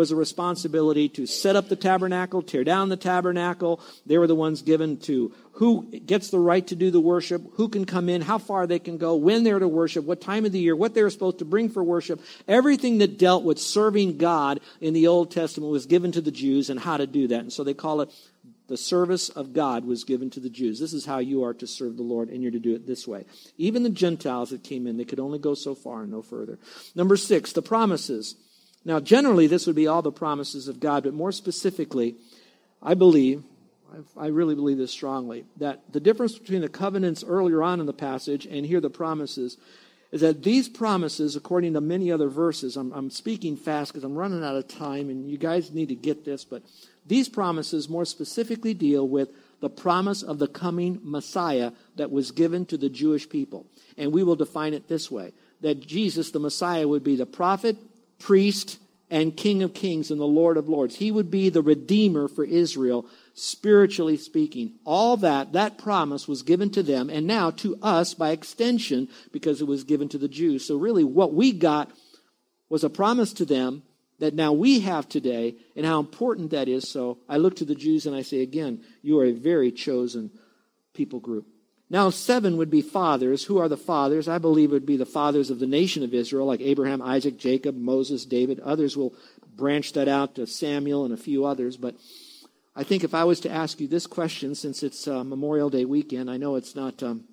Was a responsibility to set up the tabernacle, tear down the tabernacle. They were the ones given to who gets the right to do the worship, who can come in, how far they can go, when they're to worship, what time of the year, what they're supposed to bring for worship. Everything that dealt with serving God in the Old Testament was given to the Jews and how to do that. And so they call it the service of God was given to the Jews. This is how you are to serve the Lord, and you're to do it this way. Even the Gentiles that came in, they could only go so far and no further. Number six, the promises. Now, generally, this would be all the promises of God, but more specifically, I believe, I really believe this strongly, that the difference between the covenants earlier on in the passage and here the promises is that these promises, according to many other verses, I'm, I'm speaking fast because I'm running out of time, and you guys need to get this, but these promises more specifically deal with the promise of the coming Messiah that was given to the Jewish people. And we will define it this way that Jesus, the Messiah, would be the prophet, priest, and King of Kings and the Lord of Lords. He would be the Redeemer for Israel, spiritually speaking. All that, that promise was given to them, and now to us by extension, because it was given to the Jews. So, really, what we got was a promise to them that now we have today, and how important that is. So, I look to the Jews and I say again, you are a very chosen people group. Now, seven would be fathers. Who are the fathers? I believe it would be the fathers of the nation of Israel, like Abraham, Isaac, Jacob, Moses, David. Others will branch that out to Samuel and a few others. But I think if I was to ask you this question, since it's uh, Memorial Day weekend, I know it's not um,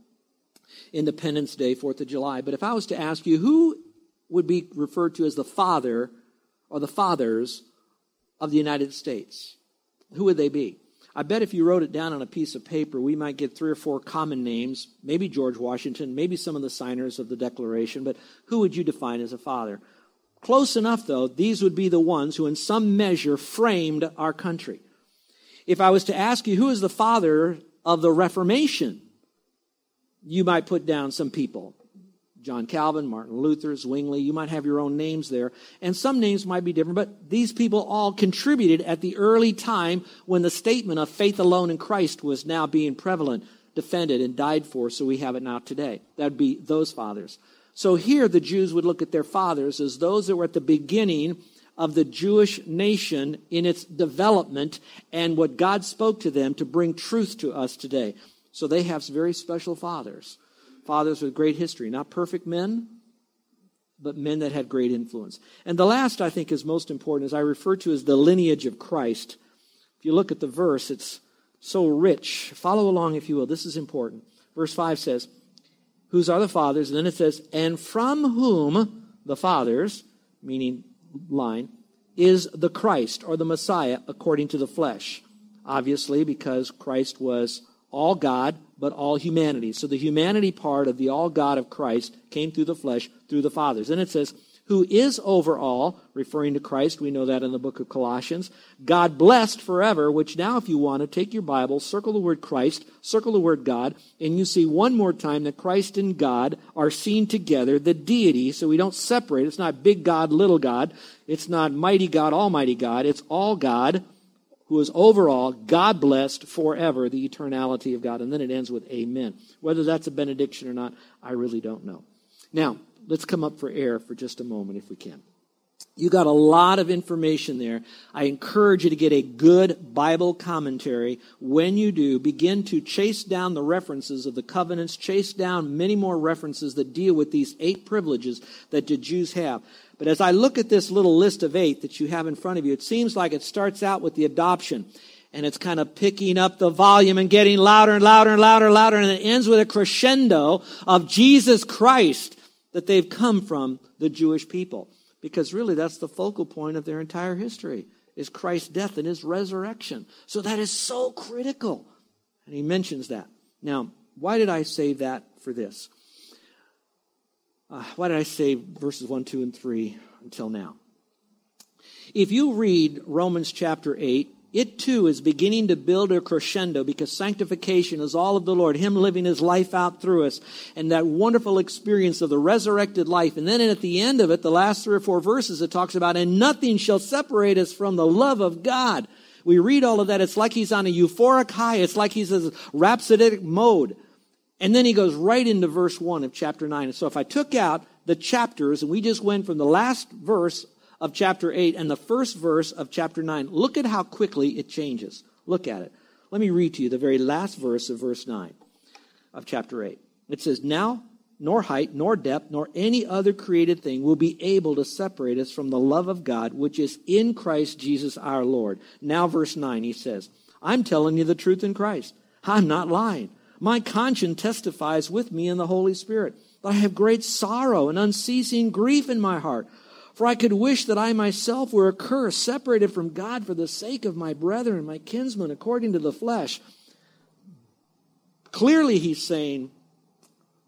Independence Day, 4th of July, but if I was to ask you who would be referred to as the father or the fathers of the United States, who would they be? I bet if you wrote it down on a piece of paper, we might get three or four common names, maybe George Washington, maybe some of the signers of the Declaration, but who would you define as a father? Close enough, though, these would be the ones who, in some measure, framed our country. If I was to ask you who is the father of the Reformation, you might put down some people. John Calvin, Martin Luther, Zwingli. You might have your own names there. And some names might be different, but these people all contributed at the early time when the statement of faith alone in Christ was now being prevalent, defended, and died for, so we have it now today. That'd be those fathers. So here the Jews would look at their fathers as those that were at the beginning of the Jewish nation in its development and what God spoke to them to bring truth to us today. So they have very special fathers fathers with great history, not perfect men, but men that had great influence. And the last, I think, is most important, as I refer to as the lineage of Christ. If you look at the verse, it's so rich. Follow along, if you will. This is important. Verse 5 says, Whose are the fathers? And then it says, And from whom the fathers, meaning line, is the Christ or the Messiah according to the flesh. Obviously, because Christ was all God, but all humanity. So the humanity part of the all God of Christ came through the flesh, through the fathers. And it says, who is over all, referring to Christ. We know that in the book of Colossians. God blessed forever, which now, if you want to, take your Bible, circle the word Christ, circle the word God, and you see one more time that Christ and God are seen together, the deity, so we don't separate. It's not big God, little God. It's not mighty God, almighty God. It's all God who is overall God blessed forever, the eternality of God. And then it ends with amen. Whether that's a benediction or not, I really don't know. Now, let's come up for air for just a moment if we can. You got a lot of information there. I encourage you to get a good Bible commentary. When you do, begin to chase down the references of the covenants, chase down many more references that deal with these eight privileges that the Jews have. But as I look at this little list of eight that you have in front of you, it seems like it starts out with the adoption. And it's kind of picking up the volume and getting louder and louder and louder and louder. And it ends with a crescendo of Jesus Christ that they've come from the Jewish people. Because really that's the focal point of their entire history is Christ's death and his resurrection. So that is so critical. And he mentions that. Now, why did I say that for this? Uh, why did I say verses 1, 2, and 3 until now? If you read Romans chapter 8, it too is beginning to build a crescendo because sanctification is all of the Lord, Him living His life out through us, and that wonderful experience of the resurrected life. And then at the end of it, the last three or four verses, it talks about, and nothing shall separate us from the love of God. We read all of that. It's like he's on a euphoric high. It's like he's in a rhapsodic mode. And then he goes right into verse 1 of chapter 9. And so if I took out the chapters and we just went from the last verse of chapter 8 and the first verse of chapter 9. Look at how quickly it changes. Look at it. Let me read to you the very last verse of verse 9 of chapter 8. It says, Now, nor height, nor depth, nor any other created thing will be able to separate us from the love of God, which is in Christ Jesus our Lord. Now, verse 9, he says, I'm telling you the truth in Christ. I'm not lying. My conscience testifies with me in the Holy Spirit that I have great sorrow and unceasing grief in my heart. For I could wish that I myself were accursed, separated from God for the sake of my brethren, my kinsmen, according to the flesh. Clearly, he's saying,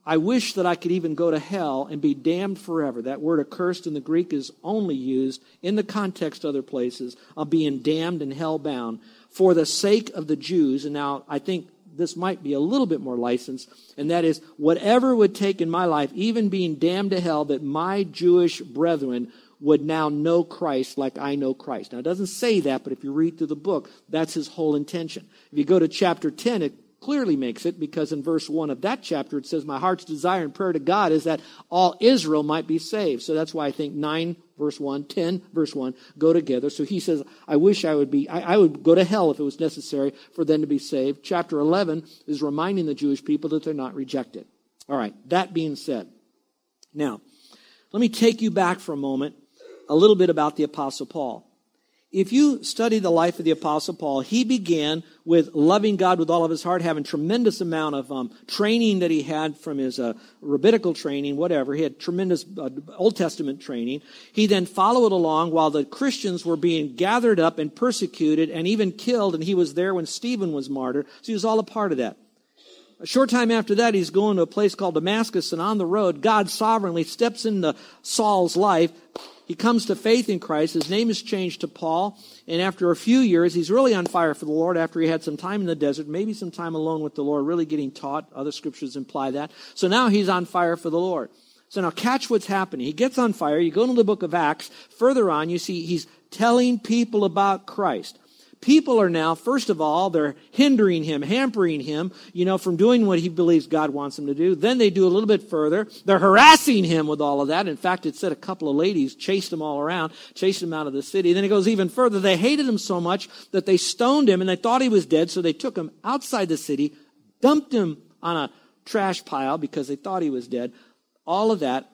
I wish that I could even go to hell and be damned forever. That word accursed in the Greek is only used in the context other places of being damned and hell bound for the sake of the Jews. And now I think this might be a little bit more licensed, and that is whatever would take in my life, even being damned to hell, that my Jewish brethren would now know Christ like I know Christ. Now, it doesn't say that, but if you read through the book, that's his whole intention. If you go to chapter 10, it clearly makes it because in verse 1 of that chapter it says, My heart's desire and prayer to God is that all Israel might be saved. So that's why I think 9 verse 1, 10 verse 1 go together. So he says, I wish I would be, I, I would go to hell if it was necessary for them to be saved. Chapter 11 is reminding the Jewish people that they're not rejected. All right, that being said, now, let me take you back for a moment a little bit about the Apostle Paul. If you study the life of the Apostle Paul, he began with loving God with all of his heart, having tremendous amount of um, training that he had from his uh, rabbinical training, whatever. He had tremendous uh, Old Testament training. He then followed along while the Christians were being gathered up and persecuted and even killed, and he was there when Stephen was martyred. So he was all a part of that. A short time after that, he's going to a place called Damascus, and on the road, God sovereignly steps into Saul's life, he comes to faith in Christ. His name is changed to Paul. And after a few years, he's really on fire for the Lord after he had some time in the desert, maybe some time alone with the Lord, really getting taught. Other scriptures imply that. So now he's on fire for the Lord. So now catch what's happening. He gets on fire. You go into the book of Acts. Further on, you see he's telling people about Christ people are now, first of all, they're hindering him, hampering him, you know, from doing what he believes God wants him to do. Then they do a little bit further. They're harassing him with all of that. In fact, it said a couple of ladies chased him all around, chased him out of the city. Then it goes even further. They hated him so much that they stoned him and they thought he was dead, so they took him outside the city, dumped him on a trash pile because they thought he was dead. All of that.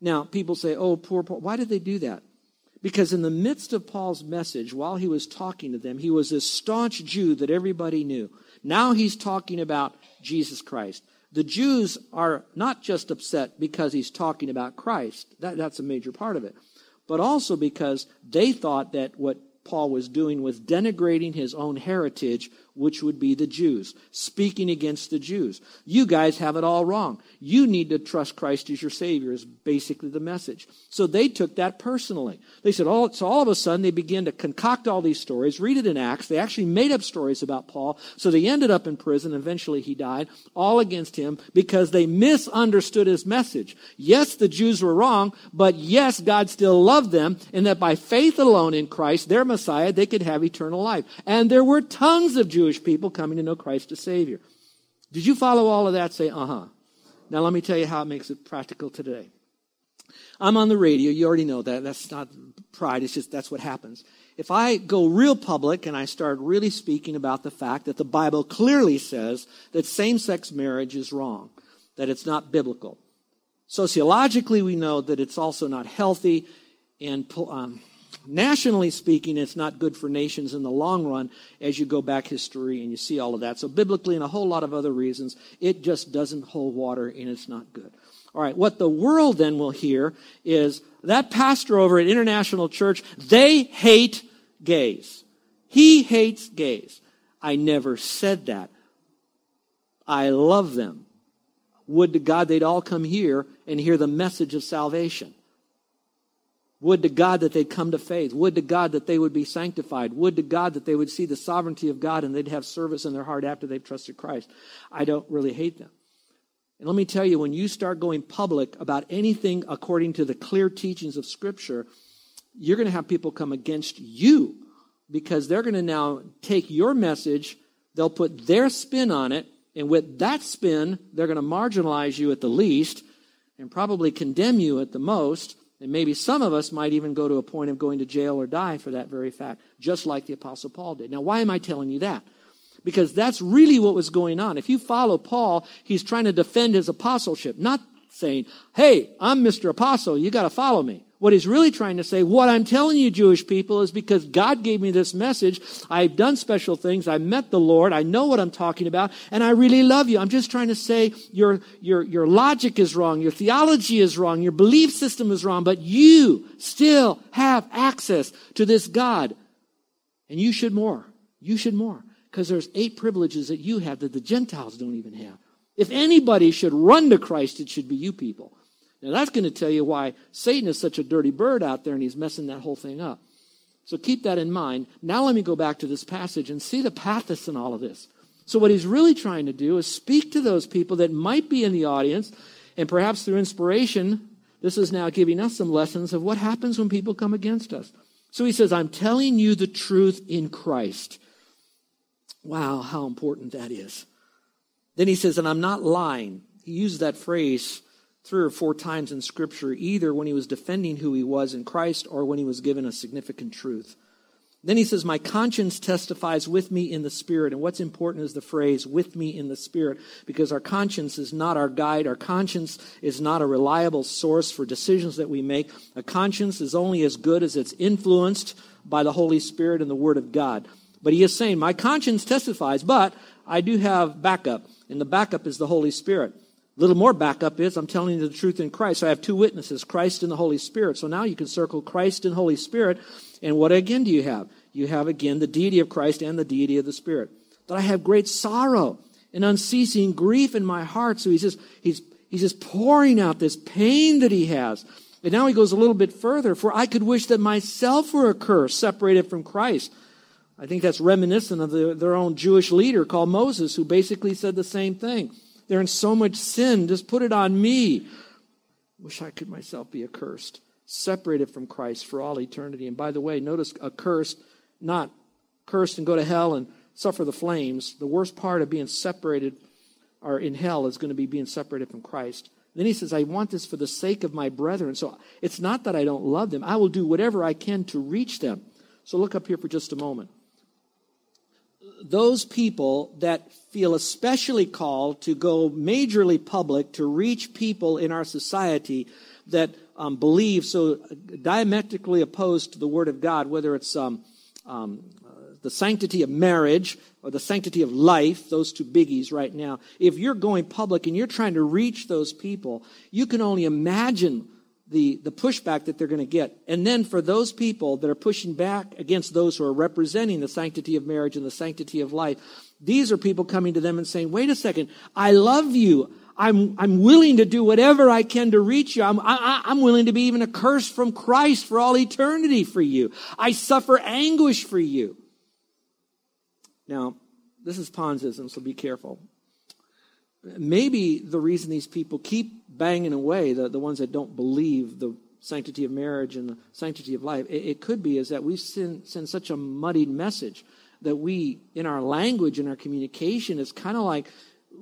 Now, people say, oh, poor Paul. Why did they do that? Because in the midst of Paul's message, while he was talking to them, he was this staunch Jew that everybody knew. Now he's talking about Jesus Christ. The Jews are not just upset because he's talking about Christ, that, that's a major part of it, but also because they thought that what Paul was doing was denigrating his own heritage, which would be the Jews, speaking against the Jews. You guys have it all wrong. You need to trust Christ as your Savior, is basically the message. So they took that personally. They said, oh, so all of a sudden they began to concoct all these stories, read it in Acts. They actually made up stories about Paul. So they ended up in prison. Eventually he died, all against him because they misunderstood his message. Yes, the Jews were wrong, but yes, God still loved them, and that by faith alone in Christ, their Messiah, they could have eternal life. And there were tons of Jews Jewish people coming to know Christ as Savior. Did you follow all of that? Say, uh huh. Now let me tell you how it makes it practical today. I'm on the radio. You already know that. That's not pride. It's just that's what happens. If I go real public and I start really speaking about the fact that the Bible clearly says that same sex marriage is wrong, that it's not biblical. Sociologically, we know that it's also not healthy and um, nationally speaking, it's not good for nations in the long run as you go back history and you see all of that. So, biblically, and a whole lot of other reasons, it just doesn't hold water and it's not good. All right, what the world then will hear is that pastor over at International Church, they hate gays. He hates gays. I never said that. I love them. Would to God they'd all come here and hear the message of salvation. Would to God that they'd come to faith. Would to God that they would be sanctified. Would to God that they would see the sovereignty of God and they'd have service in their heart after they've trusted Christ. I don't really hate them. And let me tell you, when you start going public about anything according to the clear teachings of Scripture, you're going to have people come against you because they're going to now take your message, they'll put their spin on it, and with that spin, they're going to marginalize you at the least and probably condemn you at the most. And maybe some of us might even go to a point of going to jail or die for that very fact, just like the Apostle Paul did. Now, why am I telling you that? because that's really what was going on. If you follow Paul, he's trying to defend his apostleship, not saying, hey, I'm Mr. Apostle, you got to follow me. What he's really trying to say, what I'm telling you, Jewish people, is because God gave me this message. I've done special things. I met the Lord. I know what I'm talking about. And I really love you. I'm just trying to say your, your, your logic is wrong. Your theology is wrong. Your belief system is wrong. But you still have access to this God. And you should more. You should more because there's eight privileges that you have that the Gentiles don't even have. If anybody should run to Christ, it should be you people. Now, that's going to tell you why Satan is such a dirty bird out there and he's messing that whole thing up. So keep that in mind. Now, let me go back to this passage and see the pathos in all of this. So, what he's really trying to do is speak to those people that might be in the audience, and perhaps through inspiration, this is now giving us some lessons of what happens when people come against us. So he says, I'm telling you the truth in Christ. Wow, how important that is. Then he says, and I'm not lying. He used that phrase three or four times in Scripture, either when he was defending who he was in Christ or when he was given a significant truth. Then he says, My conscience testifies with me in the Spirit. And what's important is the phrase, with me in the Spirit, because our conscience is not our guide. Our conscience is not a reliable source for decisions that we make. A conscience is only as good as it's influenced by the Holy Spirit and the Word of God. But he is saying, My conscience testifies, but I do have backup, and the backup is the Holy Spirit. A little more backup is I'm telling you the truth in Christ. So I have two witnesses, Christ and the Holy Spirit. So now you can circle Christ and Holy Spirit. And what again do you have? You have again the deity of Christ and the deity of the Spirit. That I have great sorrow and unceasing grief in my heart. So he's just, he's, he's just pouring out this pain that he has. And now he goes a little bit further. For I could wish that myself were accursed, separated from Christ. I think that's reminiscent of the, their own Jewish leader called Moses, who basically said the same thing. They're in so much sin, just put it on me. Wish I could myself be accursed, separated from Christ for all eternity. And by the way, notice accursed, not cursed and go to hell and suffer the flames. The worst part of being separated or in hell is going to be being separated from Christ. Then he says, I want this for the sake of my brethren. So it's not that I don't love them. I will do whatever I can to reach them. So look up here for just a moment those people that feel especially called to go majorly public to reach people in our society that um, believe so diametrically opposed to the Word of God, whether it's um, um, the sanctity of marriage or the sanctity of life, those two biggies right now. If you're going public and you're trying to reach those people, you can only imagine the, the pushback that they're going to get. And then for those people that are pushing back against those who are representing the sanctity of marriage and the sanctity of life, these are people coming to them and saying, wait a second, I love you. I'm, I'm willing to do whatever I can to reach you. I'm, I, I'm willing to be even a curse from Christ for all eternity for you. I suffer anguish for you. Now, this is Ponzism, so be careful. Maybe the reason these people keep banging away, the, the ones that don't believe the sanctity of marriage and the sanctity of life, it, it could be is that we send, send such a muddied message that we, in our language and our communication, is kind of like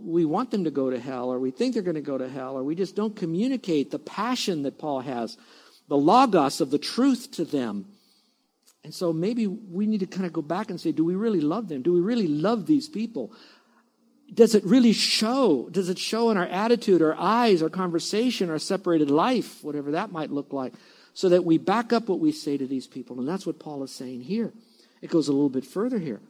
we want them to go to hell, or we think they're going to go to hell, or we just don't communicate the passion that Paul has, the logos of the truth to them. And so maybe we need to kind of go back and say, do we really love them? Do we really love these people? Does it really show? Does it show in our attitude, our eyes, our conversation, our separated life, whatever that might look like, so that we back up what we say to these people? And that's what Paul is saying here. It goes a little bit further here.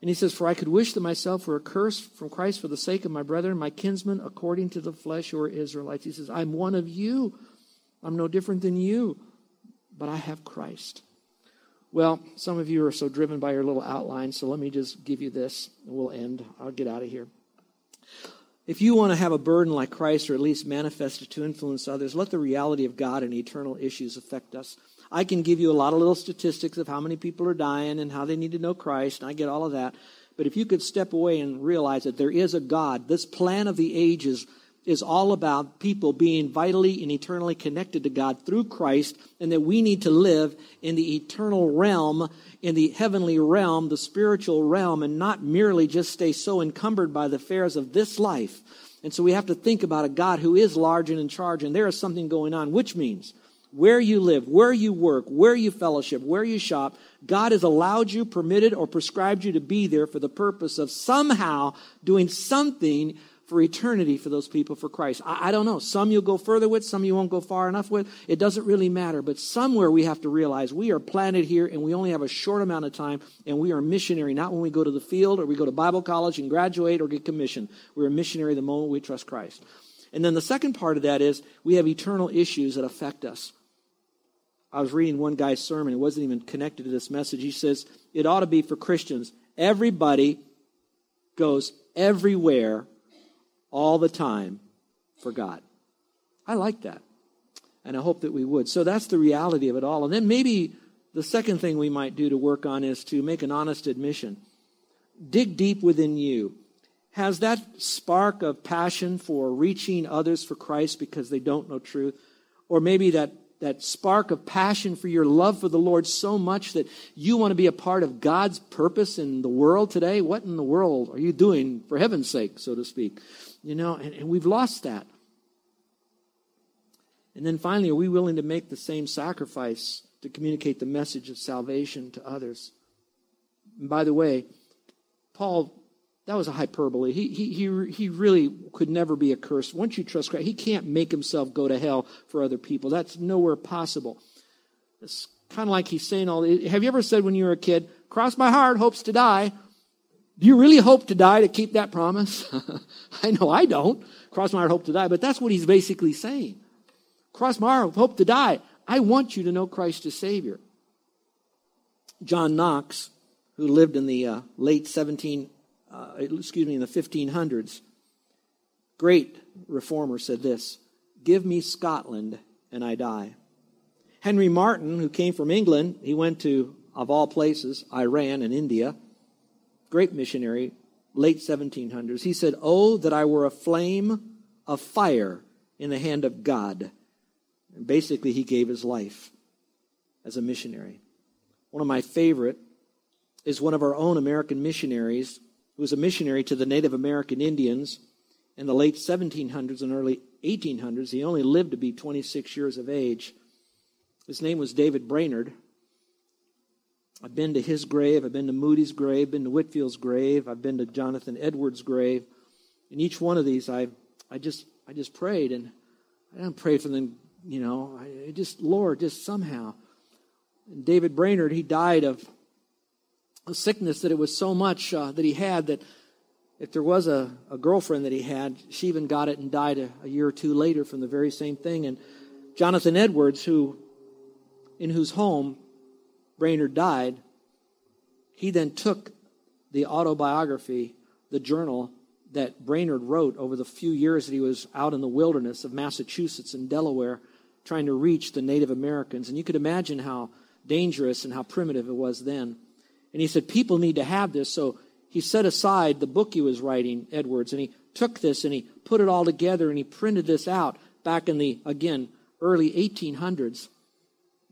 And he says, For I could wish that myself were accursed from Christ for the sake of my brethren, my kinsmen, according to the flesh, who are Israelites. He says, I'm one of you. I'm no different than you, but I have Christ. Well, some of you are so driven by your little outline, so let me just give you this and we'll end. I'll get out of here. If you want to have a burden like Christ, or at least manifest it to influence others, let the reality of God and eternal issues affect us. I can give you a lot of little statistics of how many people are dying and how they need to know Christ, and I get all of that. But if you could step away and realize that there is a God, this plan of the ages is all about people being vitally and eternally connected to God through Christ, and that we need to live in the eternal realm, in the heavenly realm, the spiritual realm, and not merely just stay so encumbered by the affairs of this life. And so we have to think about a God who is large and in charge, and there is something going on, which means where you live, where you work, where you fellowship, where you shop, God has allowed you, permitted, or prescribed you to be there for the purpose of somehow doing something for eternity for those people for Christ. I, I, don't know. Some you'll go further with, some you won't go far enough with. It doesn't really matter. But somewhere we have to realize we are planted here and we only have a short amount of time and we are missionary, not when we go to the field or we go to Bible college and graduate or get commissioned. We're a missionary the moment we trust Christ. And then the second part of that is we have eternal issues that affect us. I was reading one guy's sermon. It wasn't even connected to this message. He says it ought to be for Christians. Everybody goes everywhere all the time for God. I like that. And I hope that we would. So that's the reality of it all. And then maybe the second thing we might do to work on is to make an honest admission. Dig deep within you. Has that spark of passion for reaching others for Christ because they don't know truth? Or maybe that that spark of passion for your love for the Lord so much that you want to be a part of God's purpose in the world today? What in the world are you doing for heaven's sake, so to speak? You know, and, and we've lost that. And then finally, are we willing to make the same sacrifice to communicate the message of salvation to others? And by the way, Paul that was a hyperbole. He, he, he, he really could never be accursed. Once you trust Christ, he can't make himself go to hell for other people. That's nowhere possible. It's kind of like he's saying all Have you ever said when you were a kid, cross my heart, hopes to die? Do you really hope to die to keep that promise? I know I don't. Cross my heart, hope to die. But that's what he's basically saying. Cross my heart, hope to die. I want you to know Christ as Savior. John Knox, who lived in the uh, late 17 uh, excuse me, in the 1500s, great reformer said this Give me Scotland and I die. Henry Martyn, who came from England, he went to, of all places, Iran and India. Great missionary, late 1700s. He said, Oh, that I were a flame of fire in the hand of God. And basically, he gave his life as a missionary. One of my favorite is one of our own American missionaries who was a missionary to the Native American Indians in the late 1700s and early 1800s. He only lived to be 26 years of age. His name was David Brainerd. I've been to his grave. I've been to Moody's grave, been to Whitefield's grave. I've been to Jonathan Edwards' grave. In each one of these, I, I just, I just prayed, and I didn't pray for them, you know. I just, Lord, just somehow. And David Brainerd, he died of a sickness that it was so much uh, that he had that if there was a, a girlfriend that he had, she even got it and died a, a year or two later from the very same thing. And Jonathan Edwards, who in whose home Brainerd died, he then took the autobiography, the journal that Brainerd wrote over the few years that he was out in the wilderness of Massachusetts and Delaware trying to reach the Native Americans. And you could imagine how dangerous and how primitive it was then. And he said, People need to have this. So he set aside the book he was writing, Edwards, and he took this and he put it all together and he printed this out back in the, again, early 1800s.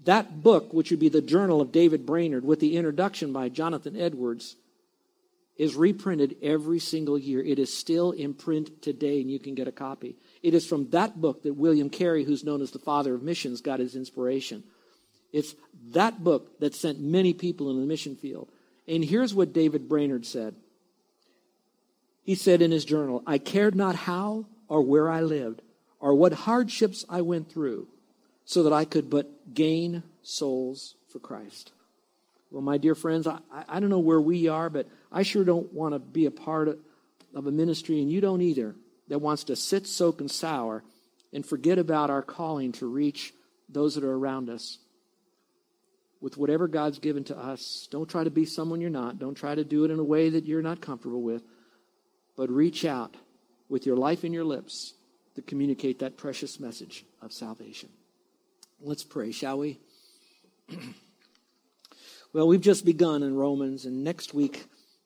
That book, which would be the Journal of David Brainerd with the introduction by Jonathan Edwards, is reprinted every single year. It is still in print today, and you can get a copy. It is from that book that William Carey, who's known as the father of missions, got his inspiration. It's that book that sent many people in the mission field. And here's what David Brainerd said. He said in his journal, I cared not how or where I lived or what hardships I went through so that I could but gain souls for Christ. Well, my dear friends, I, I don't know where we are, but I sure don't want to be a part of, of a ministry, and you don't either, that wants to sit, soak, and sour and forget about our calling to reach those that are around us with whatever God's given to us. Don't try to be someone you're not. Don't try to do it in a way that you're not comfortable with. But reach out with your life in your lips to communicate that precious message of salvation. Let's pray, shall we? well, we've just begun in Romans, and next week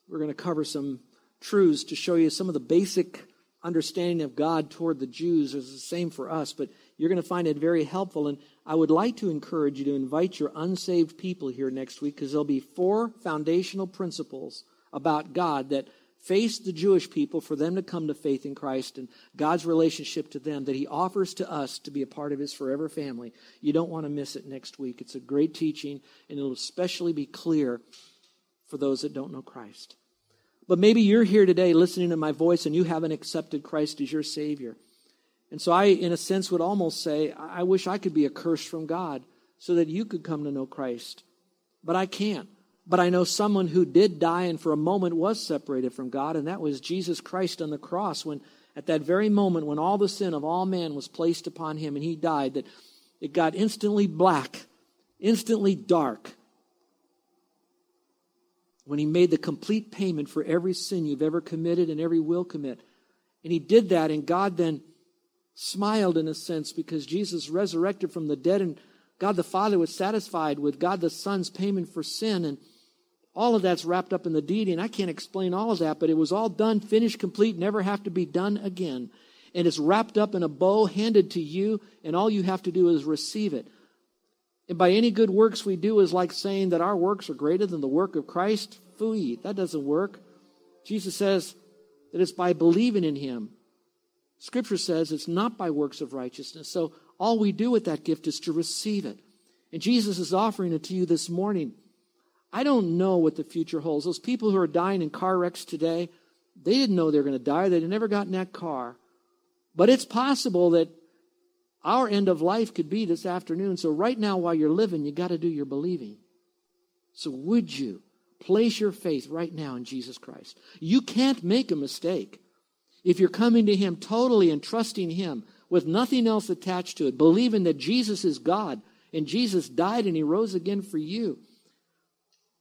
we're going to cover some truths to show you some of the basic understanding of God toward the Jews is the same for us, but you're going to find it very helpful. And I would like to encourage you to invite your unsaved people here next week because there'll be four foundational principles about God that face the Jewish people for them to come to faith in Christ and God's relationship to them that He offers to us to be a part of His forever family. You don't want to miss it next week. It's a great teaching, and it'll especially be clear for those that don't know Christ. But maybe you're here today listening to my voice and you haven't accepted Christ as your Savior. And so I, in a sense, would almost say, I wish I could be a curse from God so that you could come to know Christ. But I can't. But I know someone who did die and for a moment was separated from God, and that was Jesus Christ on the cross when at that very moment when all the sin of all man was placed upon him and he died, that it got instantly black, instantly dark. When he made the complete payment for every sin you've ever committed and every will commit. And he did that, and God then smiled in a sense because Jesus resurrected from the dead, and God the Father was satisfied with God the Son's payment for sin. And all of that's wrapped up in the deity, and I can't explain all of that, but it was all done, finished, complete, never have to be done again. And it's wrapped up in a bow, handed to you, and all you have to do is receive it. And by any good works we do is like saying that our works are greater than the work of Christ. Fooey, that doesn't work. Jesus says that it's by believing in Him. Scripture says it's not by works of righteousness. So all we do with that gift is to receive it. And Jesus is offering it to you this morning. I don't know what the future holds. Those people who are dying in car wrecks today, they didn't know they were going to die. They'd never gotten that car. But it's possible that our end of life could be this afternoon. So, right now, while you're living, you got to do your believing. So, would you place your faith right now in Jesus Christ? You can't make a mistake. If you're coming to Him totally and trusting Him with nothing else attached to it, believing that Jesus is God and Jesus died and He rose again for you,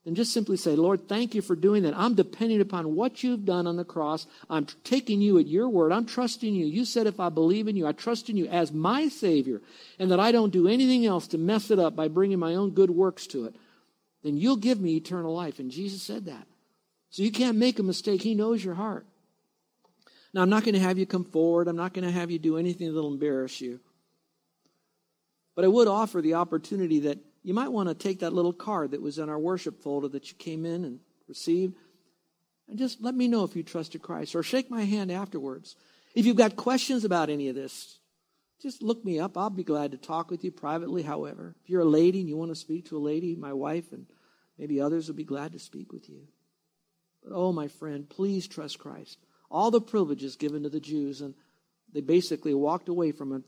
then just simply say, Lord, thank you for doing that. I'm depending upon what you've done on the cross. I'm taking you at your word. I'm trusting you. You said if I believe in you, I trust in you as my Savior, and that I don't do anything else to mess it up by bringing my own good works to it, then you'll give me eternal life. And Jesus said that. So you can't make a mistake. He knows your heart. Now, I'm not going to have you come forward. I'm not going to have you do anything that'll embarrass you. But I would offer the opportunity that you might want to take that little card that was in our worship folder that you came in and received and just let me know if you trusted Christ or shake my hand afterwards. If you've got questions about any of this, just look me up. I'll be glad to talk with you privately, however. If you're a lady and you want to speak to a lady, my wife and maybe others will be glad to speak with you. But oh, my friend, please trust Christ. All the privileges given to the Jews, and they basically walked away from it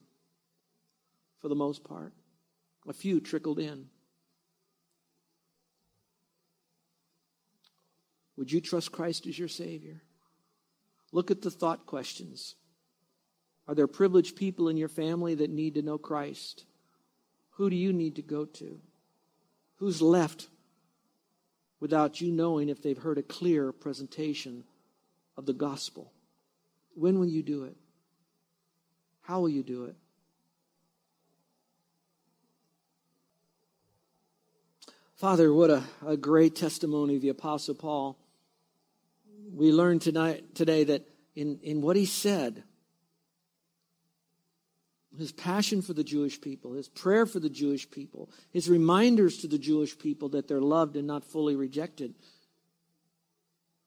for the most part. A few trickled in. Would you trust Christ as your Savior? Look at the thought questions. Are there privileged people in your family that need to know Christ? Who do you need to go to? Who's left without you knowing if they've heard a clear presentation of the gospel? When will you do it? How will you do it? Father, what a, a great testimony of the Apostle Paul. We learned tonight, today that in, in what he said, his passion for the Jewish people, his prayer for the Jewish people, his reminders to the Jewish people that they're loved and not fully rejected,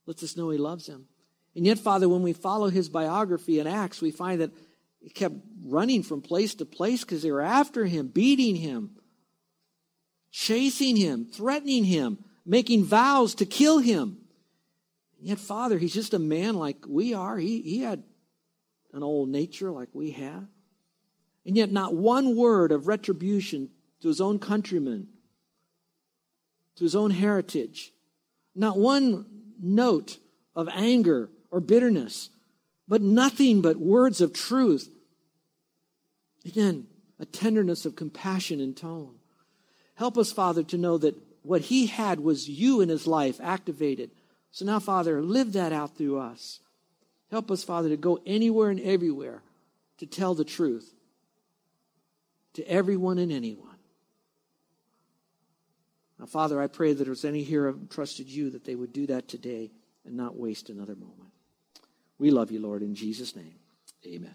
lets us know he loves them. And yet, Father, when we follow his biography in Acts, we find that he kept running from place to place because they were after him, beating him, chasing him, threatening him, making vows to kill him. And yet, Father, he's just a man like we are. He, he had an old nature like we have. And yet, not one word of retribution to his own countrymen, to his own heritage, not one note of anger or bitterness, but nothing but words of truth. Again, a tenderness of compassion in tone. Help us, Father, to know that what he had was you in his life activated. So now, Father, live that out through us. Help us, Father, to go anywhere and everywhere to tell the truth to everyone and anyone. Now, Father, I pray that there's any here who trusted you, that they would do that today and not waste another moment. We love you, Lord, in Jesus' name. Amen.